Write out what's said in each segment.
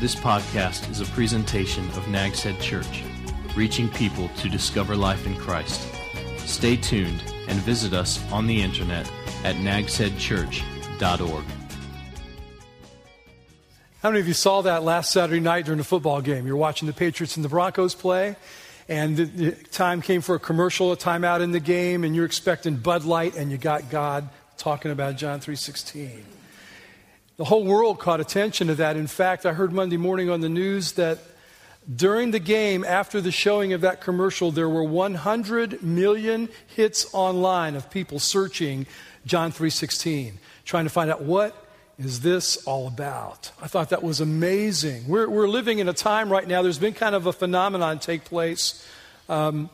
This podcast is a presentation of Nag's Head Church, reaching people to discover life in Christ. Stay tuned and visit us on the internet at nagsheadchurch.org. How many of you saw that last Saturday night during the football game? You're watching the Patriots and the Broncos play, and the, the time came for a commercial, a timeout in the game, and you're expecting Bud Light, and you got God talking about John 3:16. The whole world caught attention to that. In fact, I heard Monday morning on the news that during the game, after the showing of that commercial, there were 100 million hits online of people searching John 3:16, trying to find out what is this all about. I thought that was amazing. We're, we're living in a time right now. There's been kind of a phenomenon take place. Um,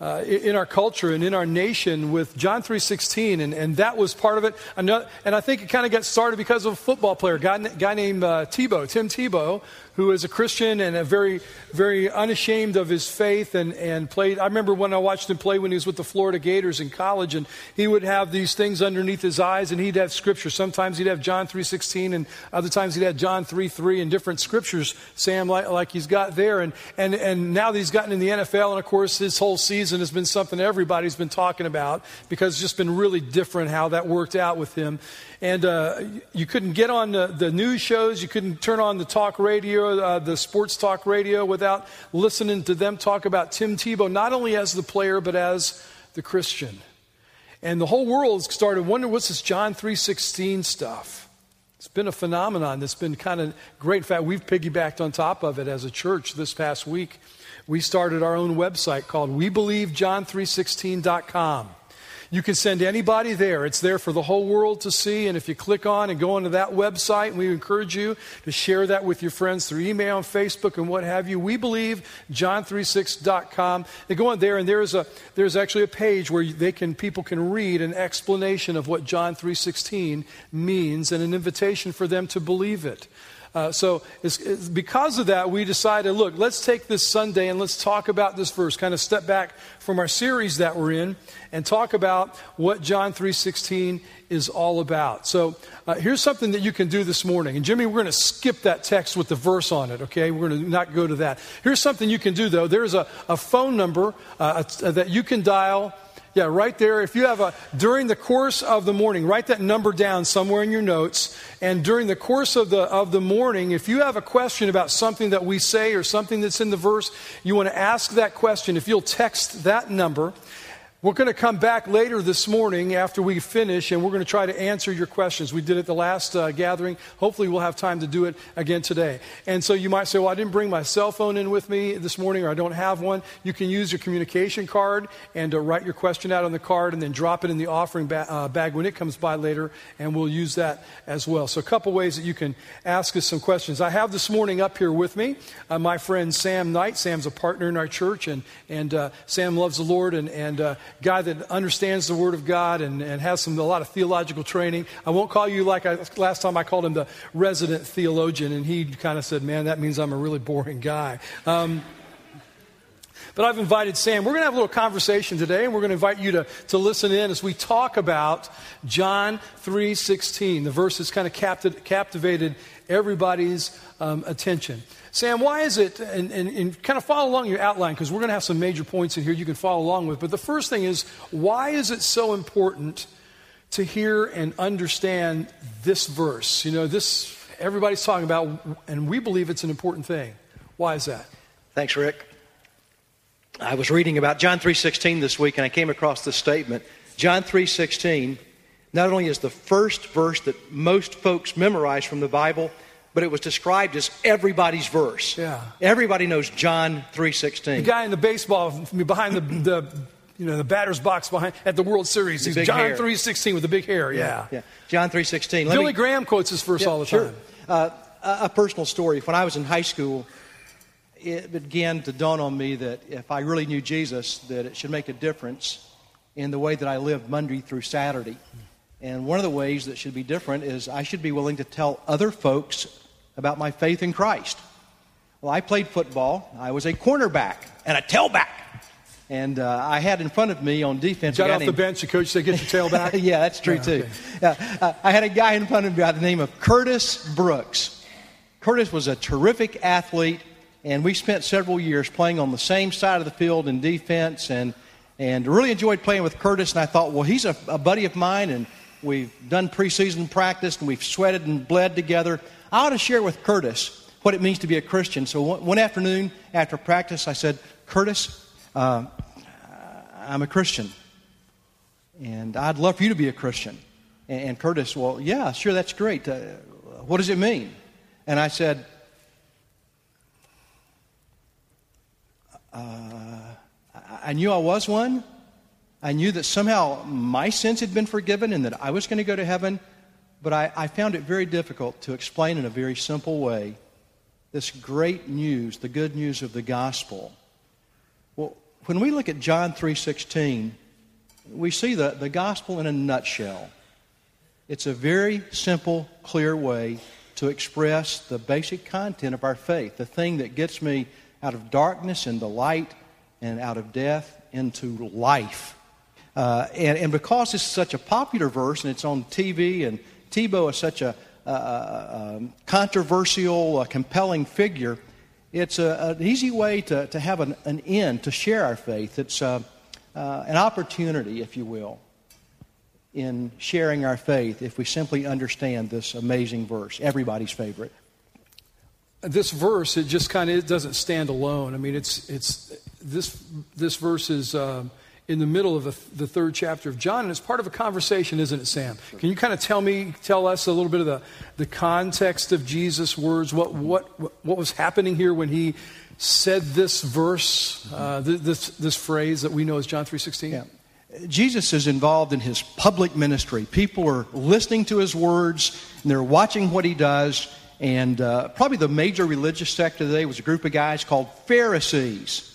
uh, in our culture and in our nation with John 3.16, and, and that was part of it. And I think it kind of got started because of a football player, a guy, guy named uh, Tebow, Tim Tebow, who is a Christian and a very, very unashamed of his faith and, and played. I remember when I watched him play when he was with the Florida Gators in college, and he would have these things underneath his eyes, and he'd have scripture. Sometimes he'd have John 3.16, and other times he'd have John 3.3 and different scriptures, Sam, like, like he's got there. And, and, and now that he's gotten in the NFL, and of course his whole season has been something everybody's been talking about because it's just been really different how that worked out with him. And uh, you couldn't get on the, the, news shows, you couldn't turn on the talk radio, uh, the sports talk radio, without listening to them talk about Tim Tebow, not only as the player, but as the Christian. And the whole world started wondering what's this John 3.16 stuff? It's been a phenomenon that's been kind of great. In fact, we've piggybacked on top of it as a church this past week. We started our own website called WeBelieveJohn316.com. You can send anybody there. It's there for the whole world to see. And if you click on and go onto that website, we encourage you to share that with your friends through email and Facebook and what have you. We believe john36.com. They go on there and there is a there's actually a page where they can people can read an explanation of what John 3:16 means and an invitation for them to believe it. Uh, so, it's, it's because of that, we decided look, let's take this Sunday and let's talk about this verse, kind of step back from our series that we're in and talk about what John 3:16 is all about. So, uh, here's something that you can do this morning. And Jimmy, we're going to skip that text with the verse on it, okay? We're going to not go to that. Here's something you can do though. There's a, a phone number uh, that you can dial yeah, right there. If you have a, during the course of the morning, write that number down somewhere in your notes. And during the course of the, of the morning, if you have a question about something that we say or something that's in the verse, you want to ask that question. If you'll text that number, we're going to come back later this morning after we finish, and we're going to try to answer your questions. We did it the last uh, gathering. Hopefully, we'll have time to do it again today. And so you might say, Well, I didn't bring my cell phone in with me this morning, or I don't have one. You can use your communication card and uh, write your question out on the card and then drop it in the offering ba- uh, bag when it comes by later, and we'll use that as well. So, a couple ways that you can ask us some questions. I have this morning up here with me uh, my friend Sam Knight. Sam's a partner in our church, and, and uh, Sam loves the Lord and, and uh, guy that understands the Word of God and, and has some, a lot of theological training. I won't call you like I, last time I called him the resident theologian, and he kind of said, Man, that means I'm a really boring guy. Um, but I've invited Sam. We're going to have a little conversation today, and we're going to invite you to, to listen in as we talk about John 3.16. The verse has kind of capti- captivated everybody's um, attention. Sam, why is it, and, and, and kind of follow along your outline, because we're going to have some major points in here you can follow along with. But the first thing is, why is it so important to hear and understand this verse? You know, this, everybody's talking about, and we believe it's an important thing. Why is that? Thanks, Rick. I was reading about John 3.16 this week, and I came across this statement. John 3.16 not only is the first verse that most folks memorize from the Bible, but it was described as everybody's verse. Yeah. Everybody knows John 3.16. The guy in the baseball behind the, the you know, the batter's box behind at the World Series. The He's John 3.16 with the big hair, yeah. Yeah, yeah. John 3.16. Billy me, Graham quotes this verse yeah, all the sure. time. Uh, a personal story. When I was in high school, it began to dawn on me that if I really knew Jesus, that it should make a difference in the way that I lived Monday through Saturday. And one of the ways that should be different is I should be willing to tell other folks about my faith in Christ. Well, I played football. I was a cornerback and a tailback. And uh, I had in front of me on defense. Got off named... the bench, the coach said, "Get your tail back." yeah, that's true too. Okay. Uh, I had a guy in front of me by the name of Curtis Brooks. Curtis was a terrific athlete, and we spent several years playing on the same side of the field in defense, and and really enjoyed playing with Curtis. And I thought, well, he's a, a buddy of mine, and we've done preseason practice, and we've sweated and bled together. I ought to share with Curtis what it means to be a Christian. So one, afternoon after practice, I said, Curtis, uh, I'm a Christian, and I'd love for you to be a Christian. And, and Curtis, well, yeah, sure, that's great. Uh, what does it mean? And I said, uh, I knew I was one. I knew that somehow my sins had been forgiven and that I was going to go to heaven. But I, I found it very difficult to explain in a very simple way this great news, the good news of the gospel. Well, when we look at John 3:16, we see the, the gospel in a nutshell. It's a very simple, clear way to express the basic content of our faith, the thing that gets me out of darkness into light and out of death into life. Uh, and, and, because is such a popular verse and it's on TV, and Tebow is such a, a, a controversial, a compelling figure, it's an easy way to, to have an, an end, to share our faith. It's uh, uh, an opportunity, if you will, in sharing our faith if we simply understand this amazing verse, everybody's favorite. This verse, it just kind of doesn't stand alone. I mean, it's, it's, this, this verse is um, in the middle of the, the, third chapter of John, and it's part of a conversation, isn't it, Sam? Can you kind of tell me, tell us a little bit of the, the context of Jesus' words? What, what, what was happening here when he said this verse, uh, this, this phrase that we know as John 3.16? Yeah. Jesus is involved in his public ministry. People are listening to his words, and they're watching what he does. And uh, probably the major religious sect of the day was a group of guys called Pharisees.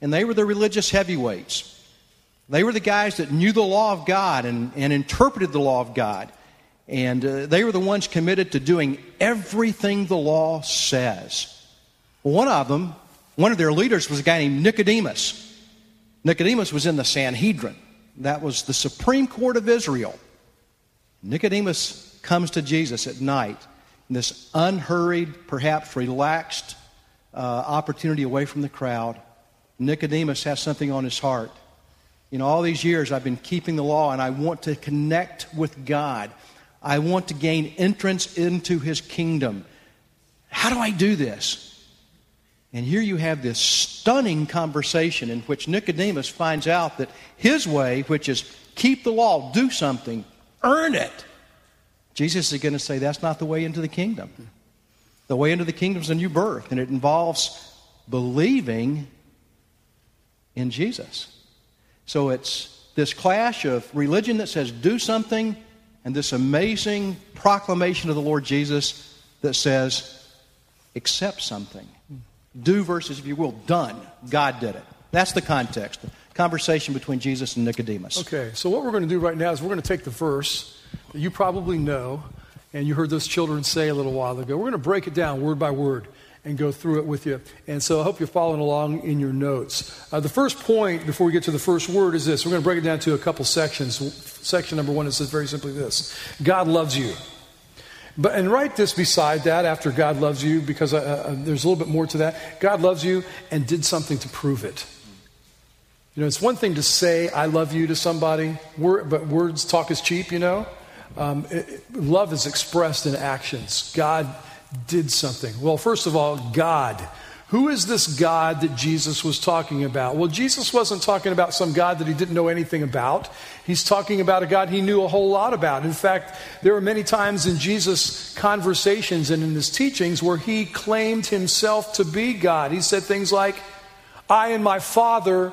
And they were the religious heavyweights. They were the guys that knew the law of God and, and interpreted the law of God. And uh, they were the ones committed to doing everything the law says. One of them, one of their leaders, was a guy named Nicodemus. Nicodemus was in the Sanhedrin. That was the Supreme Court of Israel. Nicodemus comes to Jesus at night in this unhurried, perhaps relaxed uh, opportunity away from the crowd. Nicodemus has something on his heart. You know, all these years I've been keeping the law and I want to connect with God. I want to gain entrance into his kingdom. How do I do this? And here you have this stunning conversation in which Nicodemus finds out that his way, which is keep the law, do something, earn it. Jesus is going to say that's not the way into the kingdom. The way into the kingdom is a new birth, and it involves believing in Jesus. So it's this clash of religion that says do something and this amazing proclamation of the Lord Jesus that says accept something. Do versus, if you will, done. God did it. That's the context. The conversation between Jesus and Nicodemus. Okay, so what we're going to do right now is we're going to take the verse that you probably know and you heard those children say a little while ago. We're going to break it down word by word and go through it with you. And so I hope you're following along in your notes. Uh, the first point before we get to the first word is this we're going to break it down to a couple sections. Section number one, it says very simply this God loves you. But, and write this beside that after God loves you, because uh, uh, there's a little bit more to that. God loves you and did something to prove it. You know, it's one thing to say, I love you to somebody, but words talk is cheap, you know. Um, it, love is expressed in actions. God did something. Well, first of all, God. Who is this God that Jesus was talking about? Well, Jesus wasn't talking about some God that he didn't know anything about. He's talking about a God he knew a whole lot about. In fact, there were many times in Jesus' conversations and in his teachings where he claimed himself to be God. He said things like, I and my Father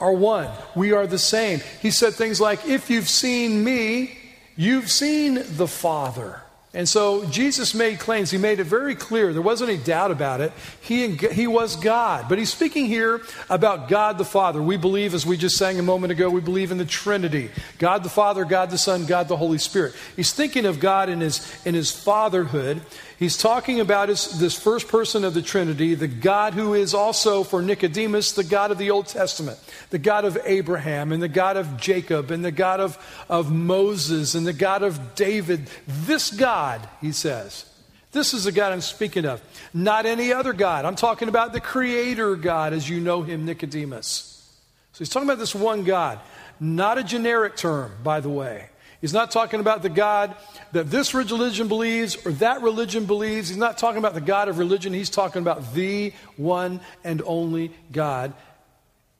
are one. We are the same. He said things like, If you've seen me, you've seen the Father. And so Jesus made claims. He made it very clear. There wasn't any doubt about it. He, he was God. But he's speaking here about God the Father. We believe, as we just sang a moment ago, we believe in the Trinity God the Father, God the Son, God the Holy Spirit. He's thinking of God in his, in his fatherhood. He's talking about his, this first person of the Trinity, the God who is also, for Nicodemus, the God of the Old Testament, the God of Abraham, and the God of Jacob, and the God of, of Moses, and the God of David. This God, he says, This is the God I'm speaking of, not any other God. I'm talking about the Creator God as you know him, Nicodemus. So he's talking about this one God, not a generic term, by the way. He's not talking about the God that this religion believes or that religion believes. He's not talking about the God of religion. He's talking about the one and only God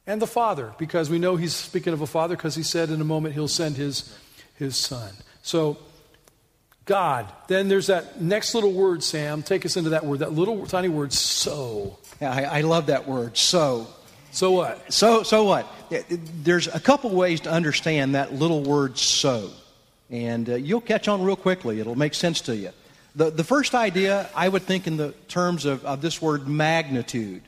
and the Father, because we know he's speaking of a Father because he said in a moment he'll send his, his Son. So, God. Then there's that next little word, Sam. Take us into that word, that little tiny word, so. Yeah, I, I love that word, so. So what? So, so what? There's a couple ways to understand that little word so. And uh, you'll catch on real quickly. It'll make sense to you. The, the first idea, I would think in the terms of, of this word magnitude.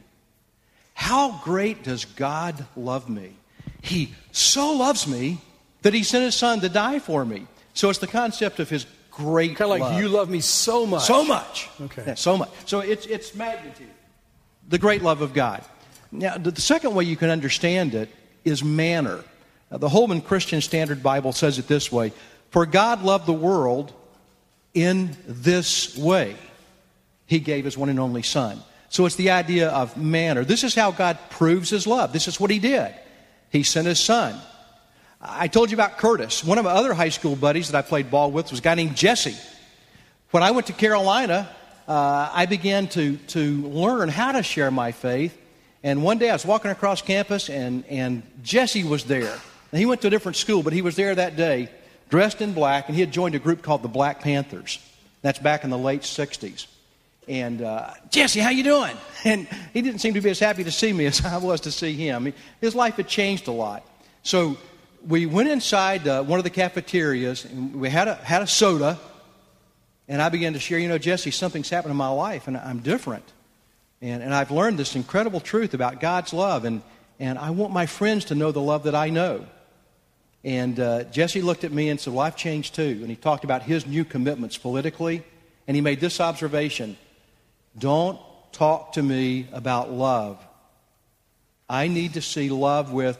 How great does God love me? He so loves me that he sent his son to die for me. So it's the concept of his great kind of like love. you love me so much. So much. Okay. Yeah, so much. So it's, it's magnitude. The great love of God. Now, the second way you can understand it is manner. Now, the Holman Christian Standard Bible says it this way For God loved the world in this way. He gave his one and only Son. So it's the idea of manner. This is how God proves his love. This is what he did. He sent his Son. I told you about Curtis. One of my other high school buddies that I played ball with was a guy named Jesse. When I went to Carolina, uh, I began to, to learn how to share my faith. And one day I was walking across campus, and, and Jesse was there. And he went to a different school, but he was there that day, dressed in black, and he had joined a group called the Black Panthers. That's back in the late 60s. And uh, Jesse, how you doing? And he didn't seem to be as happy to see me as I was to see him. His life had changed a lot. So we went inside uh, one of the cafeterias and we had a, had a soda. And I began to share, you know, Jesse, something's happened in my life and I'm different. And, and I've learned this incredible truth about God's love. And, and I want my friends to know the love that I know. And uh, Jesse looked at me and said, Well, I've changed too. And he talked about his new commitments politically. And he made this observation Don't talk to me about love. I need to see love with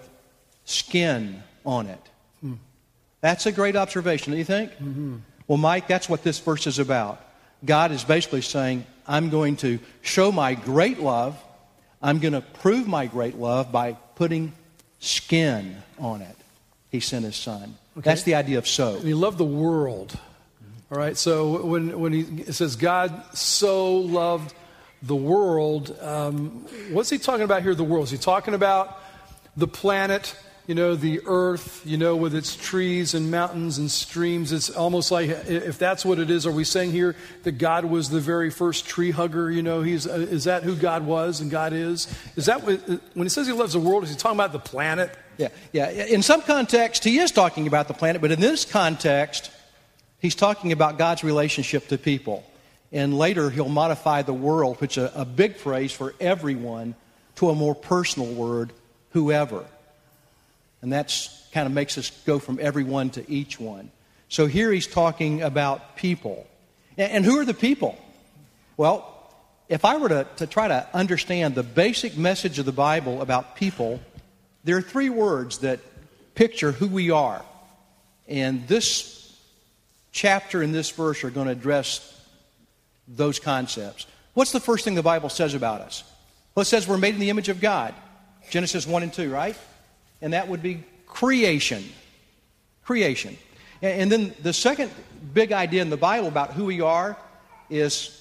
skin on it. Hmm. That's a great observation, do you think? Mm-hmm. Well, Mike, that's what this verse is about. God is basically saying, I'm going to show my great love. I'm going to prove my great love by putting skin on it. He sent his son. Okay. That's the idea of so. And he loved the world. All right, so when, when he says God so loved the world, um, what's he talking about here, the world? Is he talking about the planet you know, the earth, you know, with its trees and mountains and streams. It's almost like, if that's what it is, are we saying here that God was the very first tree hugger? You know, he's, uh, is that who God was and God is? Is that what, when he says he loves the world, is he talking about the planet? Yeah, yeah. In some context, he is talking about the planet, but in this context, he's talking about God's relationship to people. And later, he'll modify the world, which is a, a big phrase for everyone, to a more personal word, whoever. And that's kind of makes us go from everyone to each one. So here he's talking about people. And who are the people? Well, if I were to, to try to understand the basic message of the Bible about people, there are three words that picture who we are. And this chapter and this verse are going to address those concepts. What's the first thing the Bible says about us? Well, it says we're made in the image of God. Genesis 1 and 2, right? and that would be creation. Creation. And then the second big idea in the Bible about who we are is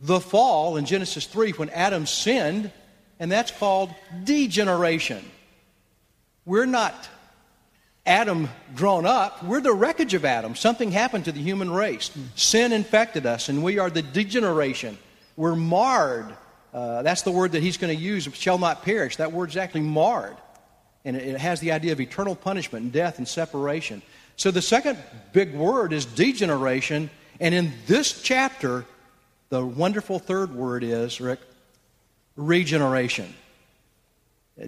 the fall in Genesis 3 when Adam sinned, and that's called degeneration. We're not Adam grown up, we're the wreckage of Adam. Something happened to the human race. Sin infected us, and we are the degeneration. We're marred. Uh, that's the word that he's going to use, shall not perish. That word's actually marred and it has the idea of eternal punishment and death and separation. So the second big word is degeneration, and in this chapter, the wonderful third word is, Rick, regeneration.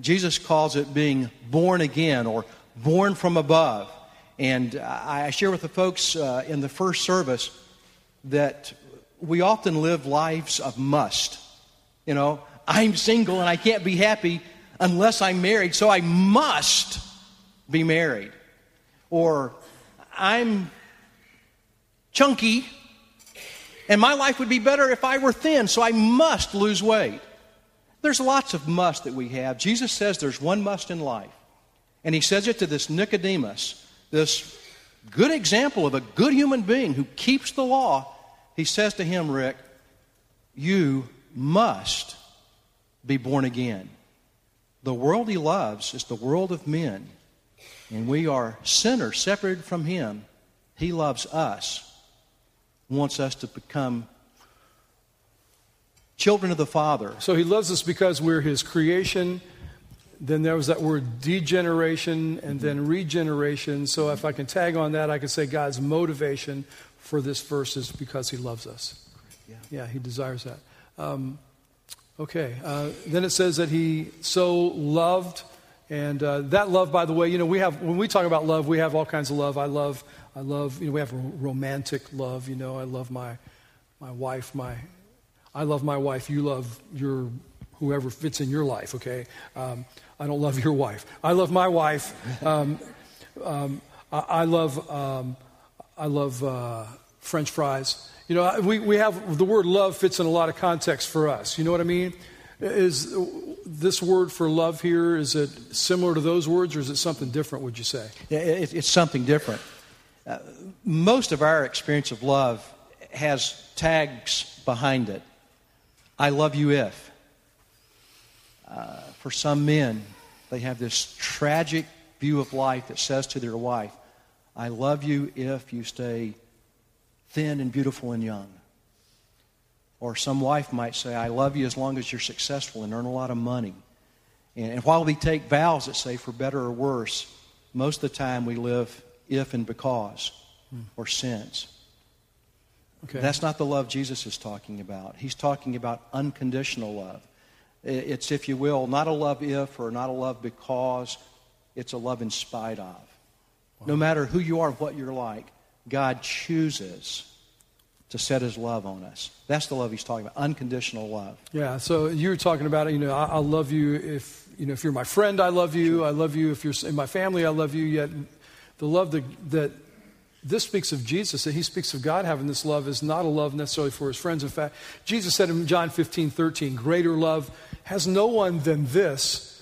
Jesus calls it being born again or born from above. And I share with the folks uh, in the first service that we often live lives of must. You know, I'm single and I can't be happy unless I'm married, so I must be married. Or I'm chunky And my life would be better if I were thin, so I must lose weight. There's lots of must that we have. Jesus says there's one must in life. And he says it to this Nicodemus, this good example of a good human being who keeps the law. He says to him, Rick, you must be born again. The world he loves is the world of men, and we are sinners separated from him. He loves us, wants us to become children of the Father. So he loves us because we're his creation. Then there was that word degeneration and then regeneration. So if I can tag on that, I can say God's motivation for this verse is because he loves us. Yeah, yeah he desires that. Um, okay. Uh, then it says that he so loved. And uh, that love, by the way, you know, we have, when we talk about love, we have all kinds of love. I love, I love, you know, we have romantic love, you know, I love my, my wife, my, I love my wife, you love your whoever fits in your life, okay? Um, I don't love your wife. I love my wife. Um, um, I, I, love, um, I love uh, French fries. You know, we, we have the word love fits in a lot of context for us. You know what I mean? Is this word for love here, is it similar to those words or is it something different, would you say? Yeah, it, it's something different. Uh, most of our experience of love has tags behind it. I love you if. Uh, for some men, they have this tragic view of life that says to their wife, I love you if you stay thin and beautiful and young. Or some wife might say, I love you as long as you're successful and earn a lot of money. And, and while we take vows that say for better or worse, most of the time we live if and because or since. Okay. That's not the love Jesus is talking about. He's talking about unconditional love. It's, if you will, not a love if or not a love because, it's a love in spite of. Wow. No matter who you are, what you're like, God chooses to set his love on us. That's the love he's talking about, unconditional love. Yeah, so you were talking about, you know, I, I love you if, you know, if you're my friend, I love you. Sure. I love you if you're in my family, I love you. Yet the love that, that this speaks of Jesus, that he speaks of God having this love is not a love necessarily for his friends. In fact, Jesus said in John 15, 13, greater love has no one than this,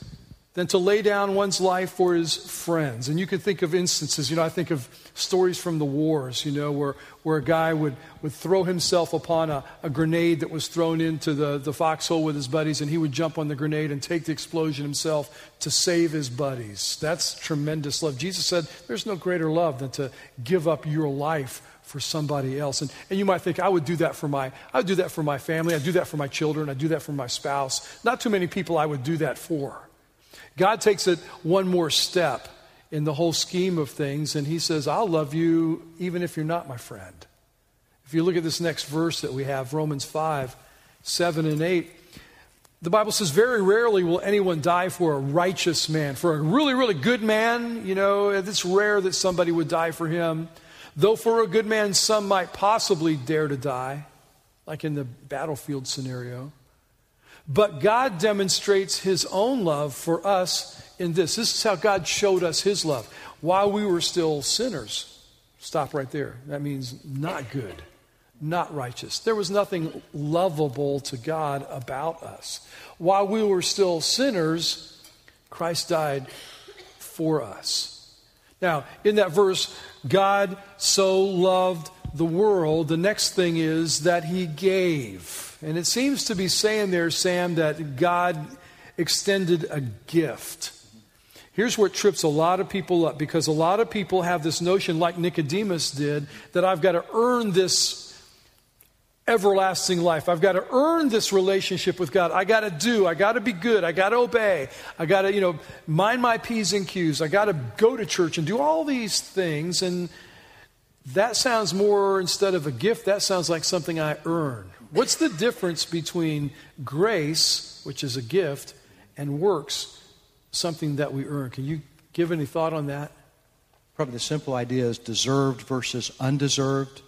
than to lay down one's life for his friends. And you can think of instances, you know, I think of stories from the wars, you know, where, where a guy would, would throw himself upon a, a grenade that was thrown into the, the foxhole with his buddies, and he would jump on the grenade and take the explosion himself to save his buddies. That's tremendous love. Jesus said, There's no greater love than to give up your life for somebody else. And, and you might think, I would do that for my, I would do that for my family, I'd do that for my children, I'd do that for my spouse. Not too many people I would do that for. God takes it one more step in the whole scheme of things, and He says, I'll love you even if you're not my friend. If you look at this next verse that we have, Romans 5 7 and 8, the Bible says, Very rarely will anyone die for a righteous man. For a really, really good man, you know, it's rare that somebody would die for him. Though for a good man, some might possibly dare to die, like in the battlefield scenario. But God demonstrates his own love for us in this. This is how God showed us his love. While we were still sinners, stop right there. That means not good, not righteous. There was nothing lovable to God about us. While we were still sinners, Christ died for us. Now, in that verse, God so loved the world, the next thing is that he gave. And it seems to be saying there, Sam, that God extended a gift. Here's what trips a lot of people up because a lot of people have this notion, like Nicodemus did, that I've got to earn this everlasting life. I've got to earn this relationship with God. I got to do. I got to be good. I got to obey. I got to, you know, mind my P's and Q's. I got to go to church and do all these things. And that sounds more, instead of a gift, that sounds like something I earn. What's the difference between grace, which is a gift, and works, something that we earn? Can you give any thought on that? Probably the simple idea is deserved versus undeserved,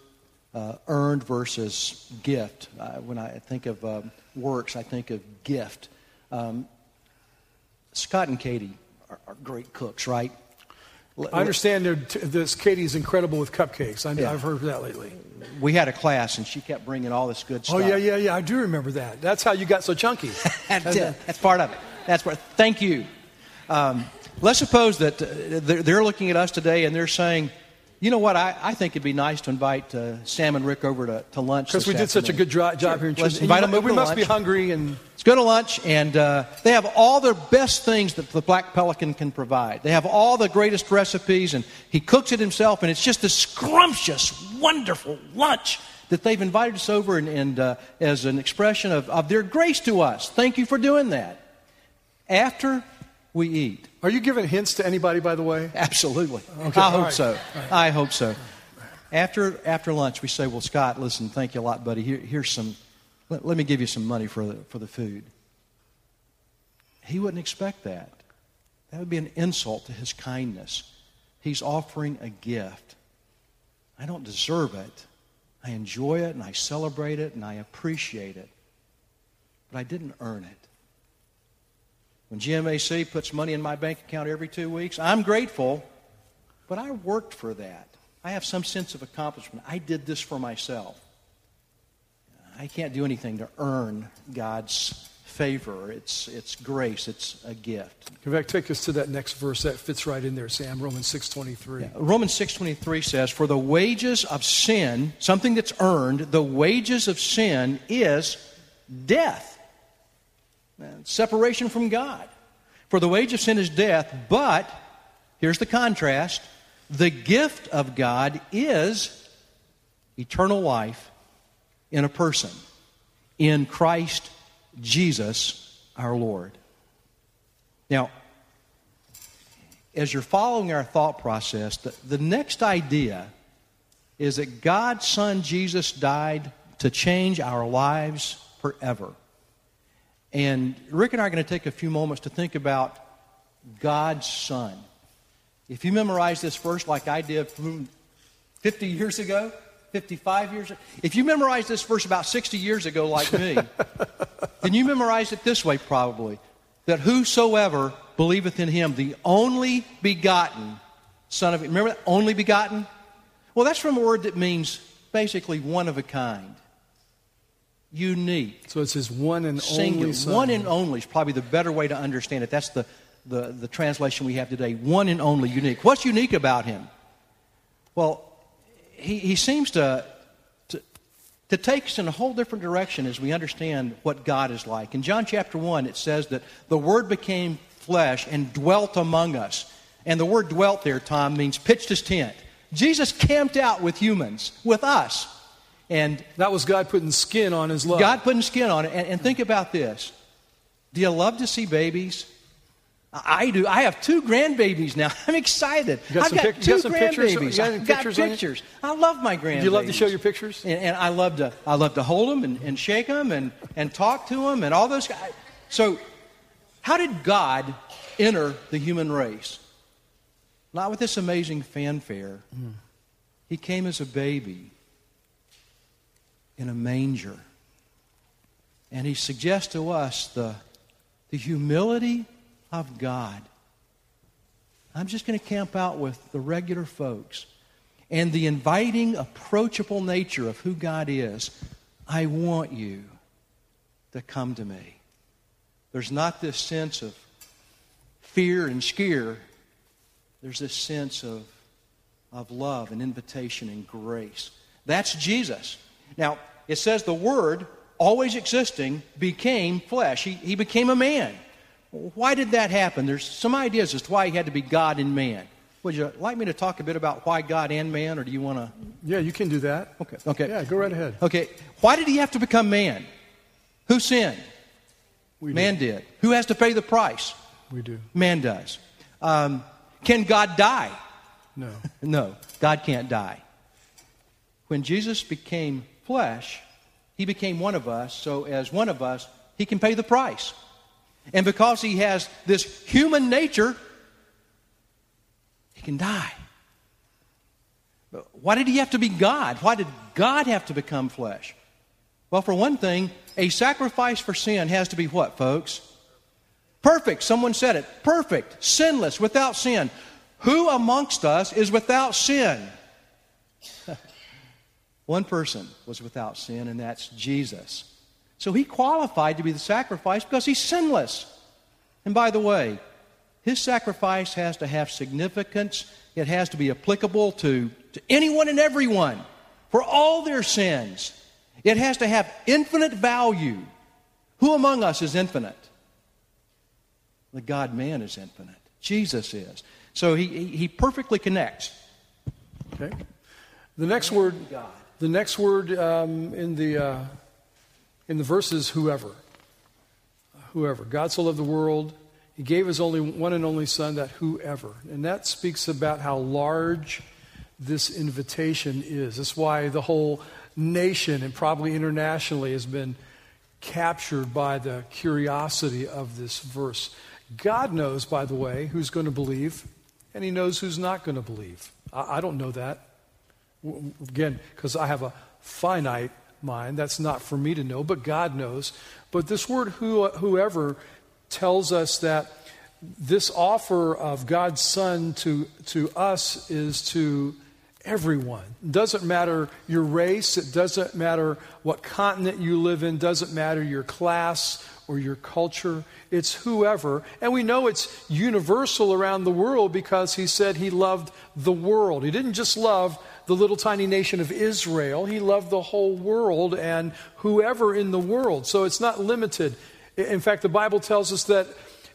uh, earned versus gift. Uh, when I think of um, works, I think of gift. Um, Scott and Katie are, are great cooks, right? I understand this Katie's incredible with cupcakes. I, Yeah. I've heard that lately. We had a class, and she kept bringing all this good stuff. Oh, yeah, yeah, yeah. I do remember that. That's how you got so chunky. That's it. That's part of it. That's part. Thank you. Um, let's suppose that uh, they're looking at us today and they're saying, you know what? I, I think it'd be nice to invite uh, Sam and Rick over to, to lunch. Because we did such a good job here in Let's invite them over we must be hungry and Let's go to lunch, and uh, they have all the best things that the Black Pelican can provide. They have all the greatest recipes, and he cooks it himself, and it's just a scrumptious, wonderful lunch that they've invited us over and, and uh, as an expression of, of their grace to us. Thank you for doing that. After we eat, Are you giving hints to anybody, by the way? Absolutely. Okay, I hope right. so. I hope so. After, after lunch, we say, Well, Scott, listen, thank you a lot, buddy. Here, here's some, let, let me give you some money for the, for the food. He wouldn't expect that. That would be an insult to his kindness. He's offering a gift. I don't deserve it. I enjoy it and I celebrate it and I appreciate it. But I didn't earn it. When GMAC puts money in my bank account every two weeks, I'm grateful, but I worked for that. I have some sense of accomplishment. I did this for myself. I can't do anything to earn God's favor. It's, it's grace, it's a gift. In fact, take us to that next verse. That fits right in there, Sam. Romans 6.23. Romans 6:23 says, "For the wages of sin, something that's earned, the wages of sin is death. And separation from God. For the wage of sin is death, but here's the contrast, the gift of God is eternal life in a person, in Christ Jesus our Lord." Now, as you're following our thought process, the, the next idea is that God's Son Jesus died to change our lives forever. And Rick and I are going to take a few moments to think about God's Son. If you memorize this verse like I did hmm, 50 years ago, 55 years ago, if you memorize this verse about 60 years ago like me, then you memorize it this way probably that whosoever believeth in him, the only begotten Son of Remember that? Only begotten? Well, that's from a word that means basically one of a kind, unique, So it's his one and singular. only son. One and only is probably the better way to understand it. That's the, the, the translation we have today. One and only, unique. What's unique about him? Well, he, he seems to, to, to take us in a whole different direction as we understand what God is like. In John chapter 1, it says that the Word became flesh and dwelt among us. And the word dwelt there, Tom, means pitched his tent. Jesus camped out with humans, with us. And That was God putting skin on his love. God putting skin on it. And, and think about this. Do you love to see babies? I do. I have two grandbabies now. I'm excited. You got I've some got pic- you two got grandbabies. Got I've got pictures pictures. I love my grandbabies. Do you love to show your pictures? And, and I love to. I love to hold them and, and shake them and, and talk to them and all those guys. So, how did God enter the human race? Not with this amazing fanfare. Hmm. He came as a baby in a manger. And he suggests to us the, the humility of God. I'm just going to camp out with the regular folks and the inviting, approachable nature of who God is. I want you to come to me. There's not this sense of fear and scare, there's this sense of, of love and invitation and grace. That's Jesus. Now, it says the Word, always existing, became flesh. He, he became a man. Why did that happen? There's some ideas as to why he had to be God and man. Would you like me to talk a bit about why God and man, or do you want to? Yeah, you can do that. Okay. Okay. Yeah, go right ahead. Okay. Why did he have to become man? Who sinned? We Man do. did. Who has to pay the price? We do. Man does. Um, can God die? No. No, God can't die. When Jesus became flesh, he became one of us, so as one of us, he can pay the price. And because he has this human nature, he can die. But why did he have to be God? Why did God have to become flesh? Well, for one thing, a sacrifice for sin has to be what, folks? Perfect. Someone said it. Perfect, sinless, without sin. Who amongst us is without sin? One person was without sin, and that's Jesus. So he qualified to be the sacrifice because he's sinless. And by the way, his sacrifice has to have significance, it has to be applicable to, to anyone and everyone for all their sins. It has to have infinite value. Who among us is infinite? The God man is infinite. Jesus is. So he, he perfectly connects. Okay. The next word, the next word um, in the uh, in the verse is whoever. Whoever. God so loved the world, He gave His only one and only Son. That whoever, and that speaks about how large this invitation is. That's why the whole nation and probably internationally has been captured by the curiosity of this verse. God knows, by the way, who's going to believe, and He knows who's not going to believe. I, I don't know that. Again, because I have a finite mind. That's not for me to know, but God knows. But this word, who, whoever, tells us that this offer of God's Son to, to us is to everyone. It doesn't matter your race, it doesn't matter what continent you live in, doesn't matter your class or your culture. It's whoever. And we know it's universal around the world because he said he loved the world. He didn't just love the little tiny nation of Israel, he loved the whole world and whoever in the world. So it's not limited. In fact, the Bible tells us that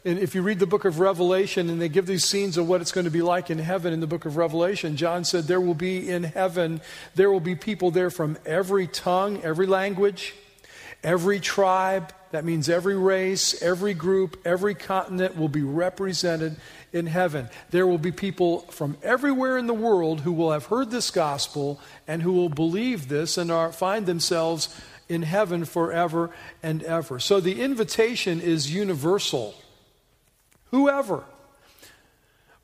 and if you read the book of Revelation and they give these scenes of what it's going to be like in heaven in the book of Revelation, John said there will be in heaven, there will be people there from every tongue, every language, every tribe. That means every race, every group, every continent will be represented in heaven. There will be people from everywhere in the world who will have heard this gospel and who will believe this and are, find themselves in heaven forever and ever. So the invitation is universal whoever.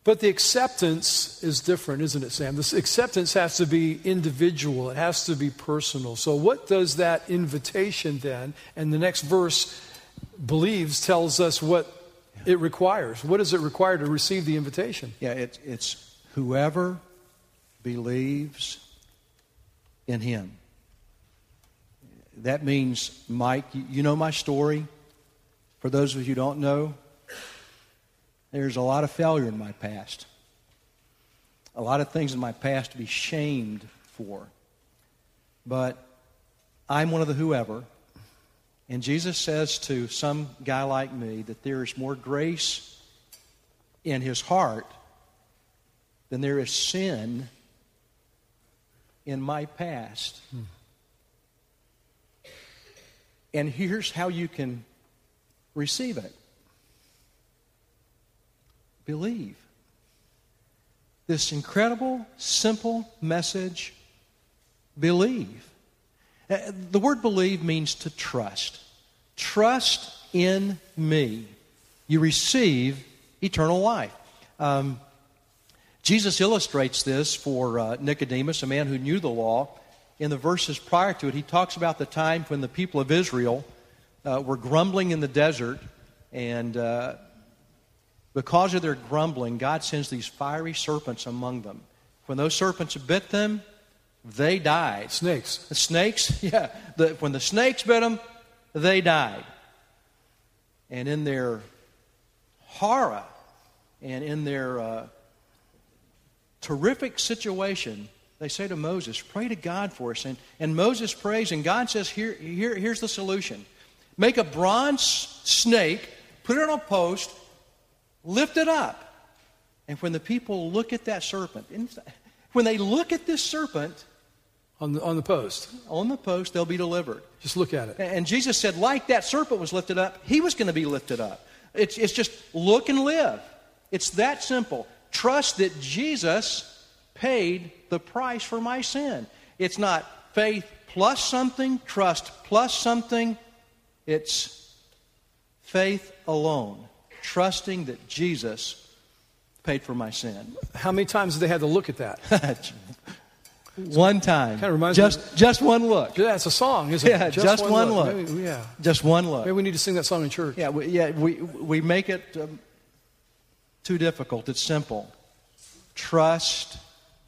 But the acceptance is different, isn't it, Sam? This acceptance has to be individual, it has to be personal. So, what does that invitation then, and the next verse believes, tells us what it requires? What does it require to receive the invitation? Yeah, it, it's whoever believes in Him. That means, Mike, you know my story. For those of you who don't know, there's a lot of failure in my past, a lot of things in my past to be shamed for. But I'm one of the whoever. And Jesus says to some guy like me that there is more grace in his heart than there is sin in my past. Hmm. And here's how you can receive it believe. This incredible, simple message believe. Uh, the word believe means to trust. Trust in me. You receive eternal life. Um, Jesus illustrates this for uh, Nicodemus, a man who knew the law. In the verses prior to it, he talks about the time when the people of Israel uh, were grumbling in the desert and uh, because of their grumbling, God sends these fiery serpents among them. When those serpents bit them, they died. Snakes. The snakes, yeah. The, when the snakes bit them, they died. And in their horror and in their uh, terrific situation, they say to Moses, Pray to God for us. And, and Moses prays, and God says, here, here, Here's the solution make a bronze snake, put it on a post, Lift it up. And when the people look at that serpent, when they look at this serpent, on the, on the post. On the post, they'll be delivered. Just look at it. And Jesus said, like that serpent was lifted up, he was going to be lifted up. It's, it's just look and live. It's that simple. Trust that Jesus paid the price for my sin. It's not faith plus something, trust plus something. It's faith alone trusting that Jesus paid for my sin. How many times did they have to look at that? one time. Kind of reminds just, me of, just one look. Yeah, it's a song, isn't yeah, it? Just, just one, one, look. look. Maybe, yeah. Just one look. Maybe we need to sing that song in church. Yeah, we, yeah, we, we make it um, too difficult. It's simple. Trust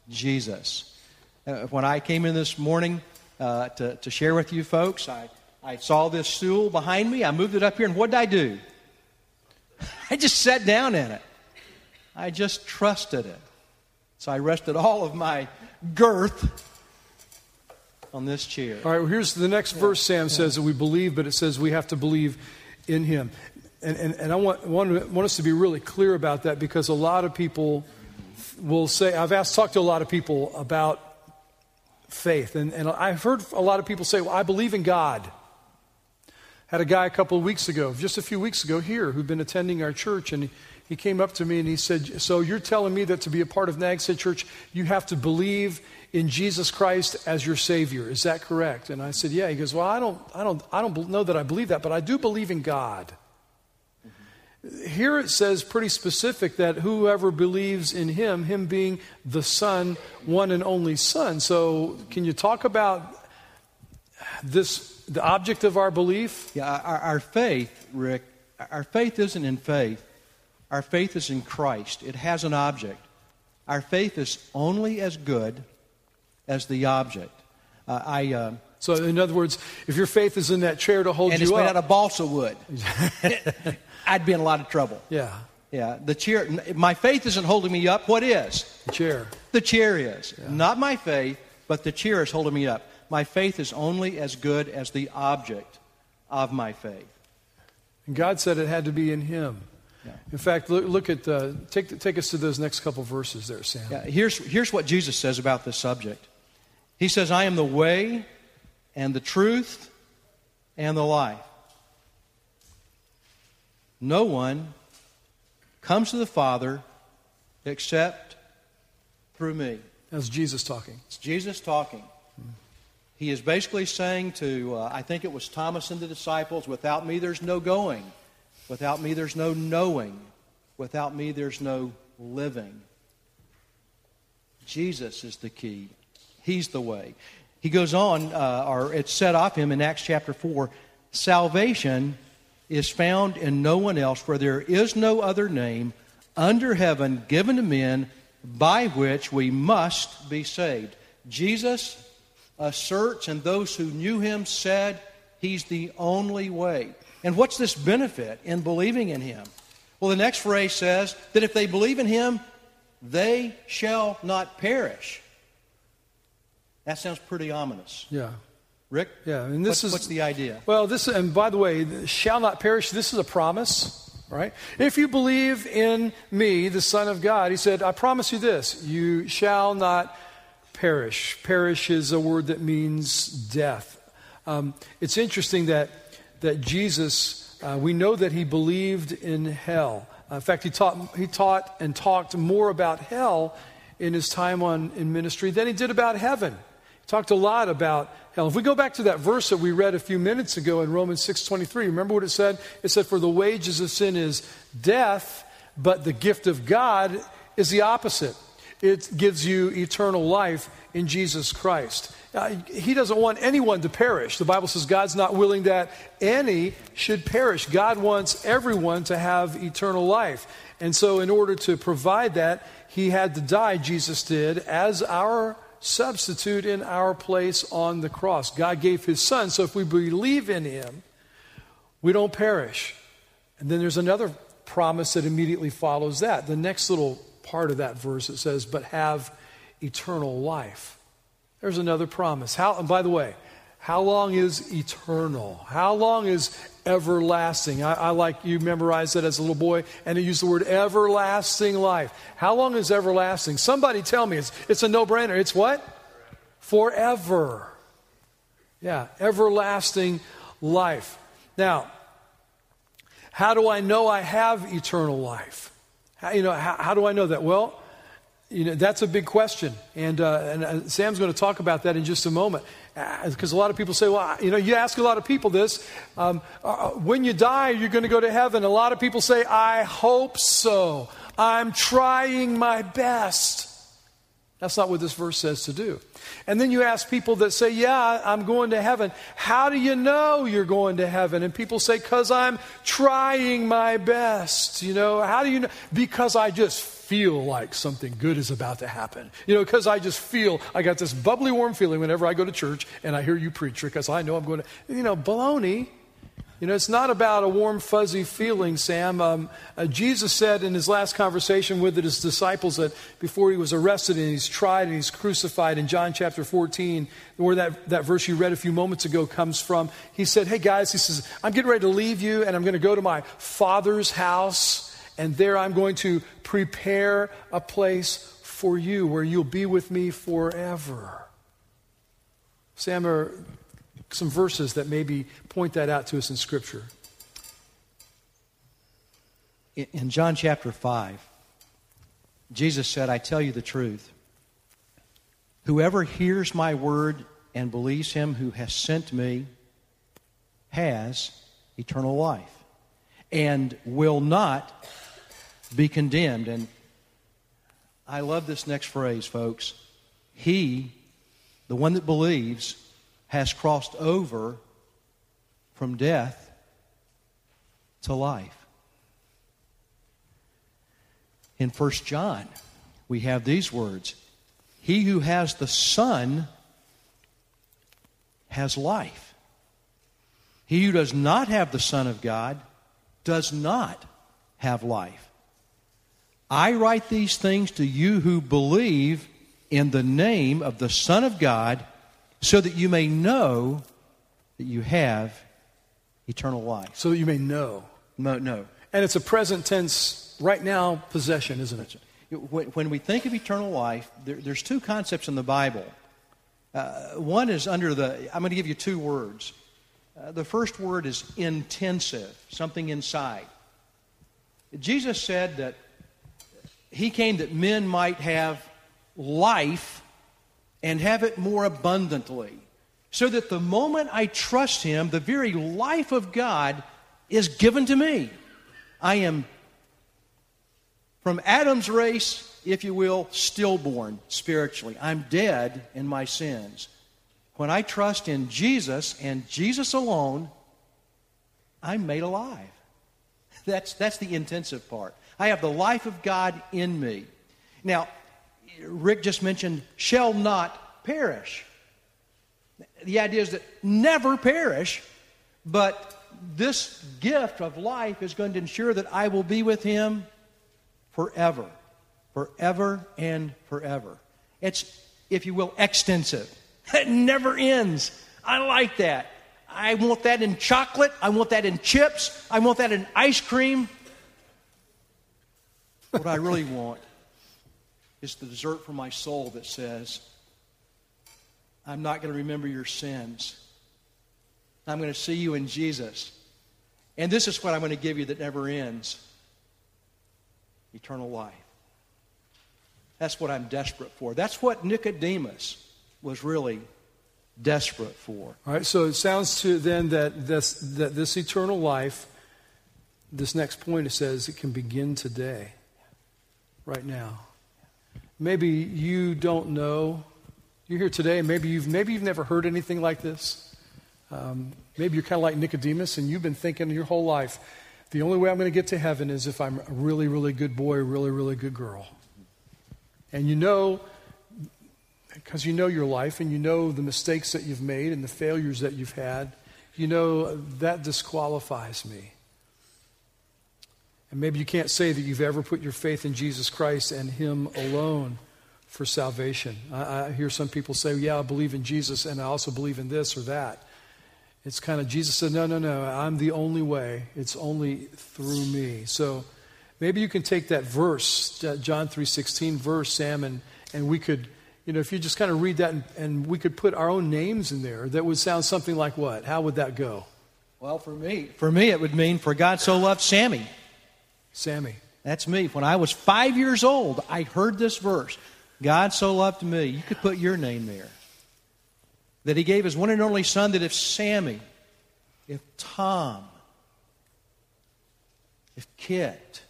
Jesus. Uh, when I came in this morning uh, to, to share with you folks, I, I saw this stool behind me. I moved it up here, and what did I do? I just sat down in it. I just trusted it. So I rested all of my girth on this chair. All right, well, here's the next yeah. verse Sam yeah. says that we believe, but it says we have to believe in him. And, and, and I want, want, want us to be really clear about that because a lot of people will say, I've asked, talked to a lot of people about faith, and, and I've heard a lot of people say, Well, I believe in God. Had a guy a couple of weeks ago, just a few weeks ago here, who'd been attending our church, and he, came up to me and he said, So you're telling me that to be a part of Nags Head Church, you have to believe in Jesus Christ as your Savior. Is that correct? And I said, Yeah. He goes, Well, I don't, I don't, I don't know that I believe that, but I do believe in God. Here it says pretty specific that whoever believes in him, him being the Son, one and only Son. So, can you talk about this, the object of our belief? Yeah, our, our faith, Rick, our faith isn't in faith. Our faith is in Christ. It has an object. Our faith is only as good as the object. Uh, I. Uh, so, in other words, if your faith is in that chair to hold and you it's up, made out of balsa wood. I'd be in a lot of trouble. Yeah. Yeah. The chair, my faith isn't holding me up. What is? The chair. The chair is. Yeah. Not my faith, but the chair is holding me up. My faith is only as good as the object of my faith. And God said it had to be in Him. Yeah. In fact, look, look at the, take, take us to those next couple verses there, Sam. Yeah, here's, here's what Jesus says about this subject. He says, I am the way and the truth and the life. No one comes to the Father except through me. That's Jesus talking. It's Jesus talking. He is basically saying to, uh, I think it was Thomas and the disciples, without me there's no going. Without me there's no knowing. Without me there's no living. Jesus is the key. He's the way. He goes on, uh, or it's set off him in Acts chapter 4 salvation is found in no one else, for there is no other name under heaven given to men by which we must be saved. Jesus asserts, and those who knew him said, He's the only way. And what's this benefit in believing in him? Well, the next phrase says that if they believe in him, they shall not perish. That sounds pretty ominous. Yeah. Rick? Yeah, and this what's, is what's the idea? Well, this and by the way, shall not perish. This is a promise, right? If you believe in me, the Son of God, he said, I promise you this: you shall not perish. Perish is a word that means death. Um, it's interesting that that Jesus. Uh, we know that he believed in hell. Uh, in fact, he taught he taught and talked more about hell in his time on in ministry than he did about heaven. He talked a lot about hell. If we go back to that verse that we read a few minutes ago in Romans 6:23, remember what it said? It said for the wages of sin is death, but the gift of God is the opposite. It gives you eternal life in Jesus Christ. Uh, he doesn't want anyone to perish. The Bible says God's not willing that any should perish. God wants everyone to have eternal life. And so, in order to provide that, he had to die, Jesus did, as our substitute in our place on the cross. God gave his son, so if we believe in him, we don't perish. And then there's another promise that immediately follows that. The next little part of that verse it says, but have eternal life. There's another promise. How and by the way, how long is eternal? How long is everlasting? I, I, like you memorized that as a little boy, and it used the word everlasting life. How long is everlasting? Somebody tell me. It's, it's a no brainer. It's what? Forever. Yeah, everlasting life. Now, how do I know I have eternal life? How, you know, how, how do I know that? Well, you know, that's a big question. And, uh, and uh, Sam's going to talk about that in just a moment. Because uh, a lot of people say, well, you know, you ask a lot of people this. Um, uh, uh, when you die, you're going to go to heaven. A lot of people say, I hope so. I'm trying my best. That's not what this verse says to do. And then you ask people that say, Yeah, I'm going to heaven. How do you know you're going to heaven? And people say, Because I'm trying my best. You know, how do you know? Because I just feel like something good is about to happen. You know, because I just feel, I got this bubbly, warm feeling whenever I go to church and I hear you preach, because I know I'm going to, you know, baloney. You know, it's not about a warm, fuzzy feeling, Sam. Um, uh, Jesus said in his last conversation with his disciples that before he was arrested and he's tried and he's crucified in John chapter 14, where that, that verse you read a few moments ago comes from, he said, Hey guys, he says, I'm getting ready to leave you and I'm going to go to my father's house and there I'm going to prepare a place for you where you'll be with me forever. Sam, are some verses that maybe point that out to us in Scripture. In John chapter 5, Jesus said, I tell you the truth. Whoever hears my word and believes him who has sent me has eternal life and will not be condemned. And I love this next phrase, folks. He, the one that believes, has crossed over from death to life. In 1 John, we have these words He who has the Son has life. He who does not have the Son of God does not have life. I write these things to you who believe in the name of the Son of God so that you may know that you have eternal life. So that you may know. No, no. And it's a present tense, right now possession, isn't it? When we think of eternal life, there, there's two concepts in the Bible. Uh, one is under the, I'm going to give you two words. Uh, the first word is intensive, something inside. Jesus said that he came that men might have life and have it more abundantly. So that the moment I trust Him, the very life of God is given to me. I am from Adam's race, if you will, stillborn spiritually. I'm dead in my sins. When I trust in Jesus and Jesus alone, I'm made alive. That's, that's the intensive part. I have the life of God in me. Now, Rick just mentioned, shall not perish. The idea is that never perish, but this gift of life is going to ensure that I will be with him forever. Forever and forever. It's, if you will, extensive. It never ends. I like that. I want that in chocolate. I want that in chips. I want that in ice cream. What I really want is the dessert for my soul that says, I'm not going to remember your sins. I'm going to see you in Jesus. And this is what I'm going to give you that never ends eternal life. That's what I'm desperate for. That's what Nicodemus was really desperate for. All right, so it sounds to then that this, that this eternal life, this next point, it says it can begin today, right now. Maybe you don't know. You're here today, maybe you've, maybe you've never heard anything like this. Um, maybe you're kind of like Nicodemus, and you've been thinking your whole life, the only way I'm going to get to heaven is if I'm a really, really good boy, really, really good girl. And you know, because you know your life and you know the mistakes that you've made and the failures that you've had, you know that disqualifies me. And maybe you can't say that you've ever put your faith in Jesus Christ and Him alone for salvation. I, I, hear some people say, Yeah, I believe in Jesus and I also believe in this or that. It's kind of, Jesus said, No, no, no, I'm the only way. It's only through me. So maybe you can take that verse, uh, John 3.16 verse, Sam, and, and we could, you know, if you just kind of read that and, and we could put our own names in there, that would sound something like what? How would that go? Well, for me, for me, it would mean, For God so loved Sammy. Sammy. That's me. When I was five years old, I heard this verse God so loved me. You could put your name there. That he gave his one and only son, that if Sammy, if Tom, if Kit,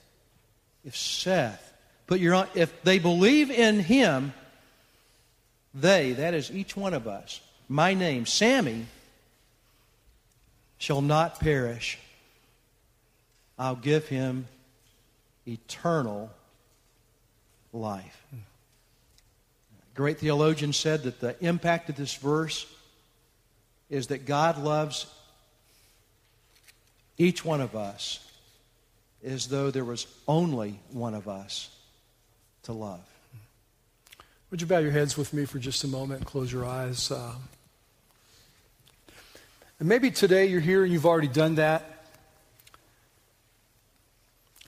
if Seth, put your if they believe in him, they, that is each one of us, my name, Sammy, shall not perish. I'll give him eternal life. A great theologian said that the impact of this verse is that God loves each one of us as though there was only one of us to love. Would you bow your heads with me for just a moment and close your eyes? Uh, and maybe today you're here and you've already done that.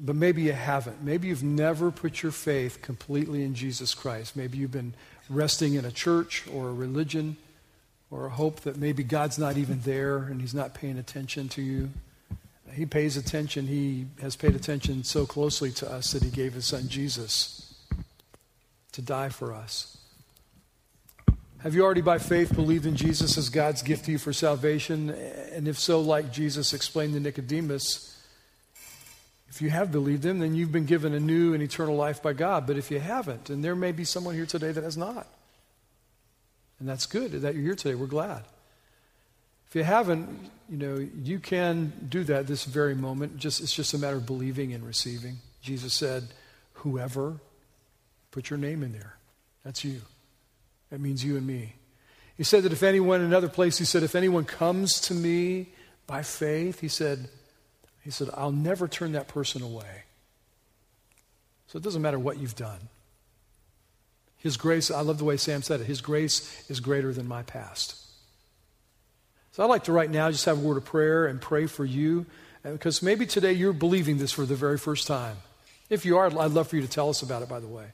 But maybe you haven't. Maybe you've never put your faith completely in Jesus Christ. Maybe you've been resting in a church or a religion or a hope that maybe God's not even there and He's not paying attention to you. He pays attention. He has paid attention so closely to us that He gave His Son Jesus to die for us. Have you already, by faith, believed in Jesus as God's gift to you for salvation? And if so, like Jesus explained to Nicodemus, if you have believed him, then you've been given a new and eternal life by God. But if you haven't, and there may be someone here today that has not, and that's good that you're here today, we're glad. If you haven't, you know, you can do that this very moment. Just it's just a matter of believing and receiving. Jesus said, "Whoever, put your name in there. That's you. That means you and me." He said that if anyone, in another place, he said, if anyone comes to me by faith, he said, he said, I'll never turn that person away. So it doesn't matter what you've done. His grace, I love the way Sam said it, His grace is greater than my past. So I'd like to right now just have a word of prayer and pray for you, uh, because maybe today you're believing this for the very first time. If you are, I'd love for you to tell us about it, by the way.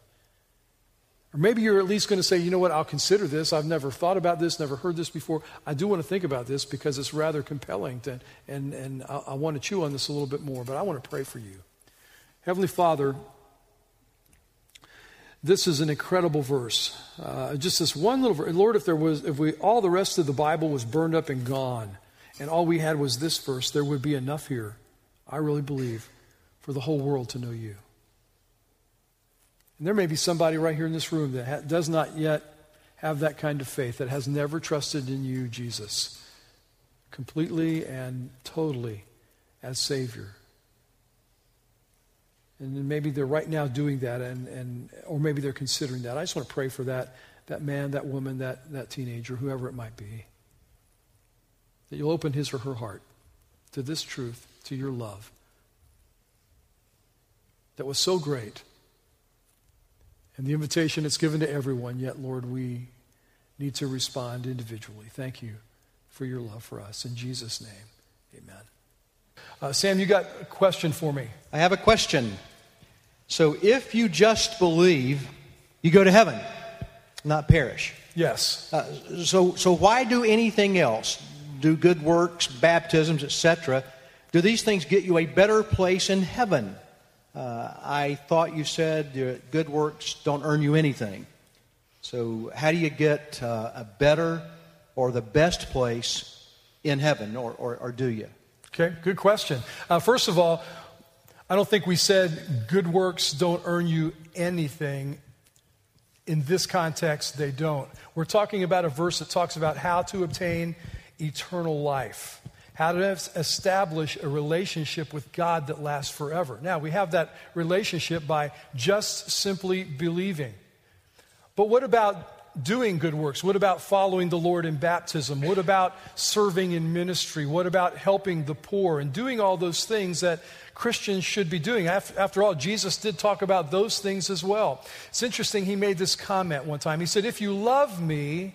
Or maybe you're at least going to say, you know what, I'll consider this. I've never thought about this, never heard this before. I do want to think about this because it's rather compelling, to, and, and I, I want to chew on this a little bit more, but I want to pray for you. Heavenly Father, this is an incredible verse. Uh, just this one little verse. Lord, if there was, if we, all the rest of the Bible was burned up and gone, and all we had was this verse, there would be enough here, I really believe, for the whole world to know you. And there may be somebody right here in this room that ha- does not yet have that kind of faith, that has never trusted in you, Jesus, completely and totally as Savior. And maybe they're right now doing that, and, and, or maybe they're considering that. I just want to pray for that, that man, that woman, that, that teenager, whoever it might be. That you'll open his or her heart to this truth, to your love that was so great and the invitation is given to everyone, yet, Lord, we need to respond individually. Thank you for your love for us. In Jesus' name, amen. Uh, Sam, you got a question for me. I have a question. So, if you just believe, you go to heaven, not perish. Yes. Uh, so, so why do anything else? Do good works, baptisms, etc. Do these things get you a better place in heaven? Uh, I thought you said good works don't earn you anything. So, how do you get uh, a better or the best place in heaven, or, or, or do you? Okay, good question. Uh, first of all, I don't think we said good works don't earn you anything. In this context, they don't. We're talking about a verse that talks about how to obtain eternal life how to establish a relationship with God that lasts forever. Now, we have that relationship by just simply believing. But what about doing good works? What about following the Lord in baptism? What about serving in ministry? What about helping the poor and doing all those things that Christians should be doing? After all, Jesus did talk about those things as well. It's interesting, he made this comment one time. He said, If you love me,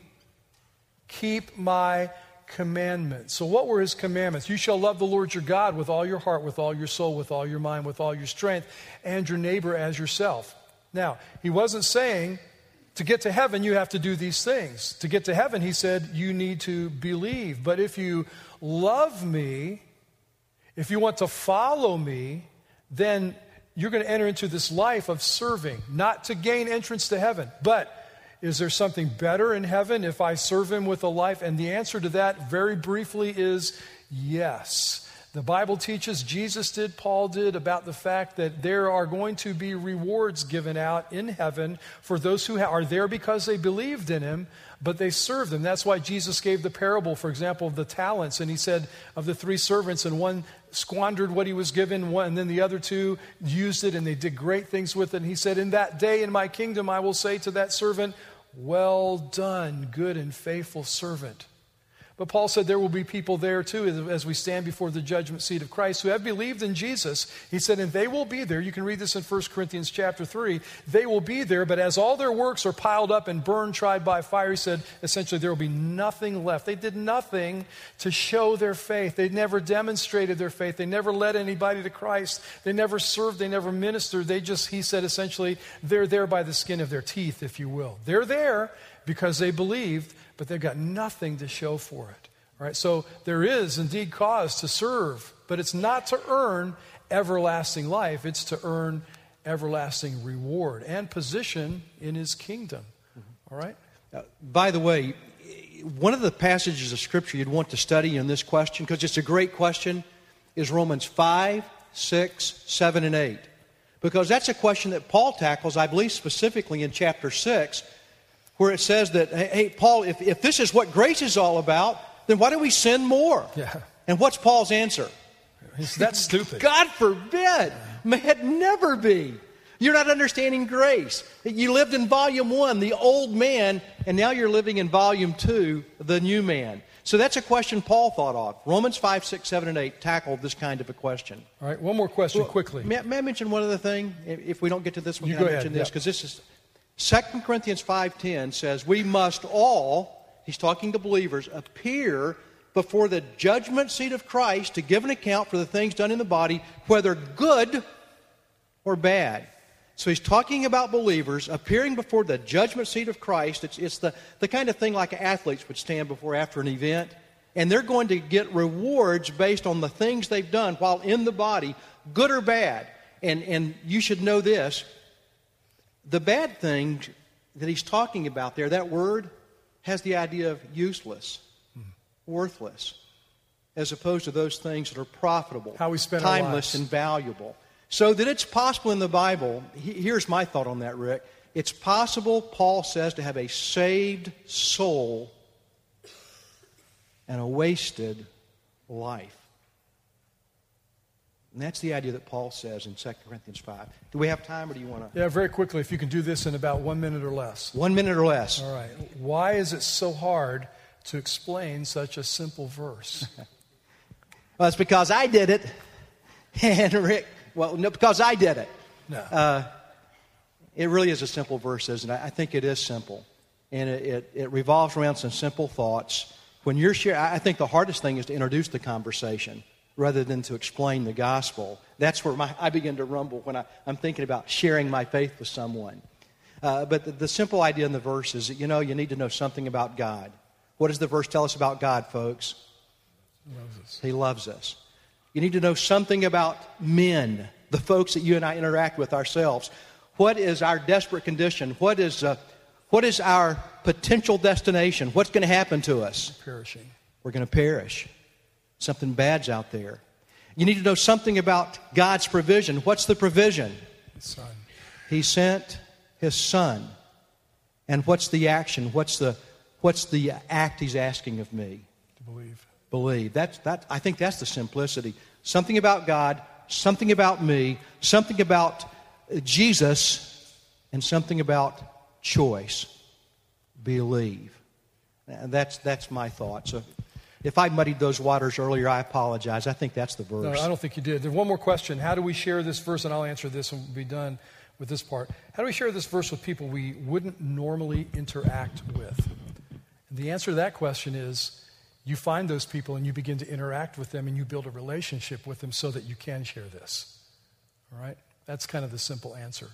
keep my commandments. So, what were his commandments? You shall love the Lord your God with all your heart, with all your soul, with all your mind, with all your strength, and your neighbor as yourself. Now, he wasn't saying to get to heaven, you have to do these things. To get to heaven, he said, you need to believe. But if you love me, if you want to follow me, then you're going to enter into this life of serving, not to gain entrance to heaven, but is there something better in heaven if I serve him with a life? And the answer to that, very briefly, is yes. The Bible teaches, Jesus did, Paul did, about the fact that there are going to be rewards given out in heaven for those who are there because they believed in him, but they served him. That's why Jesus gave the parable, for example, of the talents. And he said of the three servants, and one squandered what he was given, one, and then the other two used it and they did great things with it. And he said, In that day in my kingdom, I will say to that servant, Well done, good and faithful servant. But Paul said there will be people there too as we stand before the judgment seat of Christ who have believed in Jesus. He said, and they will be there. You can read this in 1 Corinthians chapter 3. They will be there, but as all their works are piled up and burned, tried by fire, he said, essentially there will be nothing left. They did nothing to show their faith. They never demonstrated their faith. They never led anybody to Christ. They never served. They never ministered. They just, he said, essentially, they're there by the skin of their teeth, if you will. They're there because they believed but they've got nothing to show for it. Right? so there is indeed cause to serve, but it's not to earn everlasting life, it's to earn everlasting reward and position in his kingdom. All right? Uh, by the way, one of the passages of Scripture you'd want to study in this question, because it's a great question, is Romans 5, 6, 7, and 8. Because that's a question that Paul tackles, I believe, specifically in chapter 6 where it says that, hey, Paul, if, if this is what grace is all about, then why do we sin more? Yeah. And what's Paul's answer? That's stupid. God forbid. May it never be. You're not understanding grace. You lived in volume one, the old man, and now you're living in volume two, the new man. So that's a question Paul thought of. Romans 5, 6, 7, and 8 tackled this kind of a question. All right, one more question well, quickly. May, may, I mention one other thing? If we don't get to this one, you can I mention ahead, this? Because this is 2 Corinthians 5:10 says, "We must all, he's talking to believers, appear before the judgment seat of Christ to give an account for the things done in the body, whether good or bad." So he's talking about believers appearing before the judgment seat of Christ. It's, it's the, the kind of thing like athletes would stand before after an event. And they're going to get rewards based on the things they've done while in the body, good or bad. And, and you should know this the bad thing that he's talking about there, that word, has the idea of useless, worthless, as opposed to those things that are profitable, How we spend timeless, and valuable. So that it's possible in the Bible, here's my thought on that, Rick. It's possible, Paul says, to have a saved soul and a wasted life. And that's the idea that Paul says in 2 Corinthians 5. Do we have time or do you want to? Yeah, very quickly, if you can do this in about one minute or less. One minute or less. All right. Why is it so hard to explain such a simple verse? well, it's because I did it. And Rick, well, no, because I did it. No. Uh, it really is a simple verse, isn't it? I think it is simple. And it, it, it revolves around some simple thoughts. When you're sharing, I think the hardest thing is to introduce the conversation rather than to explain the gospel. That's where my, I begin to rumble when I, am thinking about sharing my faith with someone. Uh, but the, the, simple idea in the verse is that, you know, you need to know something about God. What does the verse tell us about God, folks? He Loves us. he loves us. You need to know something about men, the folks that you and I interact with ourselves. What is our desperate condition? What is, uh, what is our potential destination? What's going to happen to us? Perishing. We're going to perish. Something bad's out there. You need to know something about God's provision. What's the provision? His son. He sent his son. And what's the action? What's the, what's the act he's asking of me? To believe. Believe. That's, that, I think that's the simplicity. Something about God, something about me, something about Jesus, and something about choice. Believe. And that's, that's my thought. So if I muddied those waters earlier, I apologize. I think that's the verse. No, I don't think you did. There's one more question. How do we share this verse? And I'll answer this and we'll be done with this part. How do we share this verse with people we wouldn't normally interact with? And the answer to that question is you find those people and you begin to interact with them and you build a relationship with them so that you can share this. All right? That's kind of the simple answer.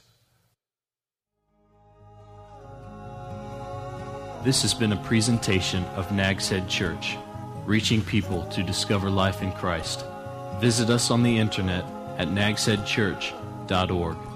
This has been a presentation of Nags Head Church reaching people to discover life in Christ. Visit us on the internet at nagsheadchurch.org.